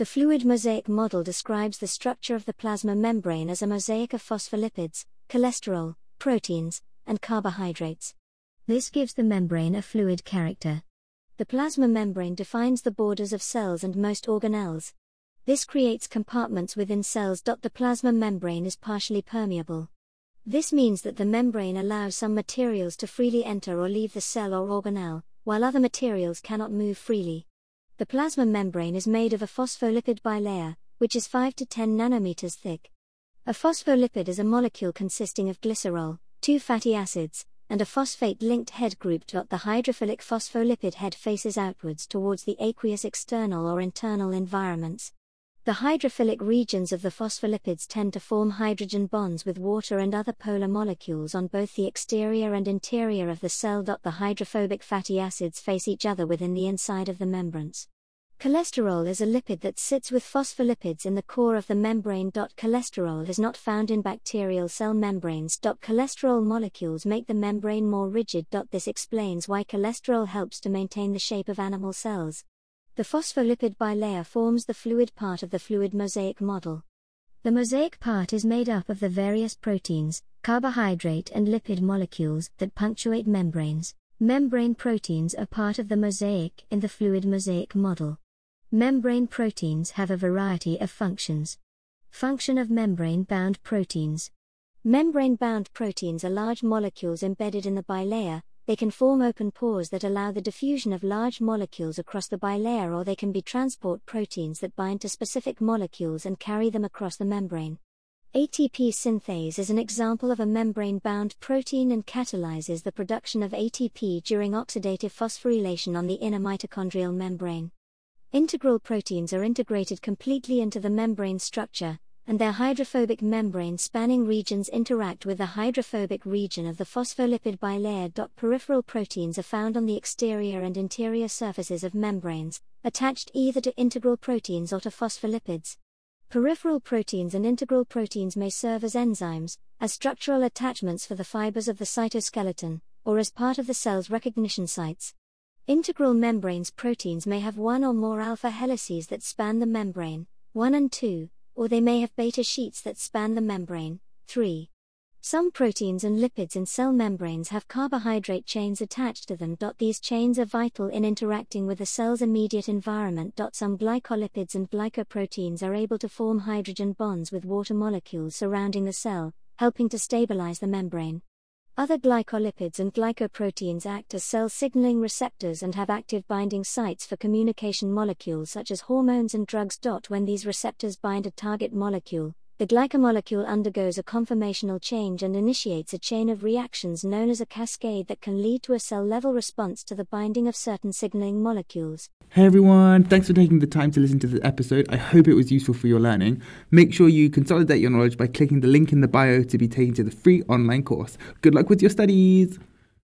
The fluid mosaic model describes the structure of the plasma membrane as a mosaic of phospholipids, cholesterol, proteins, and carbohydrates. This gives the membrane a fluid character. The plasma membrane defines the borders of cells and most organelles. This creates compartments within cells. The plasma membrane is partially permeable. This means that the membrane allows some materials to freely enter or leave the cell or organelle, while other materials cannot move freely. The plasma membrane is made of a phospholipid bilayer, which is 5 to 10 nanometers thick. A phospholipid is a molecule consisting of glycerol, two fatty acids, and a phosphate linked head group. The hydrophilic phospholipid head faces outwards towards the aqueous external or internal environments. The hydrophilic regions of the phospholipids tend to form hydrogen bonds with water and other polar molecules on both the exterior and interior of the cell. The hydrophobic fatty acids face each other within the inside of the membranes. Cholesterol is a lipid that sits with phospholipids in the core of the membrane. Cholesterol is not found in bacterial cell membranes. Cholesterol molecules make the membrane more rigid. This explains why cholesterol helps to maintain the shape of animal cells. The phospholipid bilayer forms the fluid part of the fluid mosaic model. The mosaic part is made up of the various proteins, carbohydrate, and lipid molecules that punctuate membranes. Membrane proteins are part of the mosaic in the fluid mosaic model. Membrane proteins have a variety of functions. Function of membrane bound proteins. Membrane bound proteins are large molecules embedded in the bilayer, they can form open pores that allow the diffusion of large molecules across the bilayer, or they can be transport proteins that bind to specific molecules and carry them across the membrane. ATP synthase is an example of a membrane bound protein and catalyzes the production of ATP during oxidative phosphorylation on the inner mitochondrial membrane. Integral proteins are integrated completely into the membrane structure, and their hydrophobic membrane spanning regions interact with the hydrophobic region of the phospholipid bilayer. Peripheral proteins are found on the exterior and interior surfaces of membranes, attached either to integral proteins or to phospholipids. Peripheral proteins and integral proteins may serve as enzymes, as structural attachments for the fibers of the cytoskeleton, or as part of the cell's recognition sites. Integral membranes proteins may have one or more alpha helices that span the membrane, 1 and 2, or they may have beta sheets that span the membrane. 3. Some proteins and lipids in cell membranes have carbohydrate chains attached to them. These chains are vital in interacting with the cell's immediate environment. Some glycolipids and glycoproteins are able to form hydrogen bonds with water molecules surrounding the cell, helping to stabilize the membrane. Other glycolipids and glycoproteins act as cell signaling receptors and have active binding sites for communication molecules such as hormones and drugs. When these receptors bind a target molecule, the glycomolecule undergoes a conformational change and initiates a chain of reactions known as a cascade that can lead to a cell level response to the binding of certain signaling molecules. Hey everyone, thanks for taking the time to listen to this episode. I hope it was useful for your learning. Make sure you consolidate your knowledge by clicking the link in the bio to be taken to the free online course. Good luck with your studies!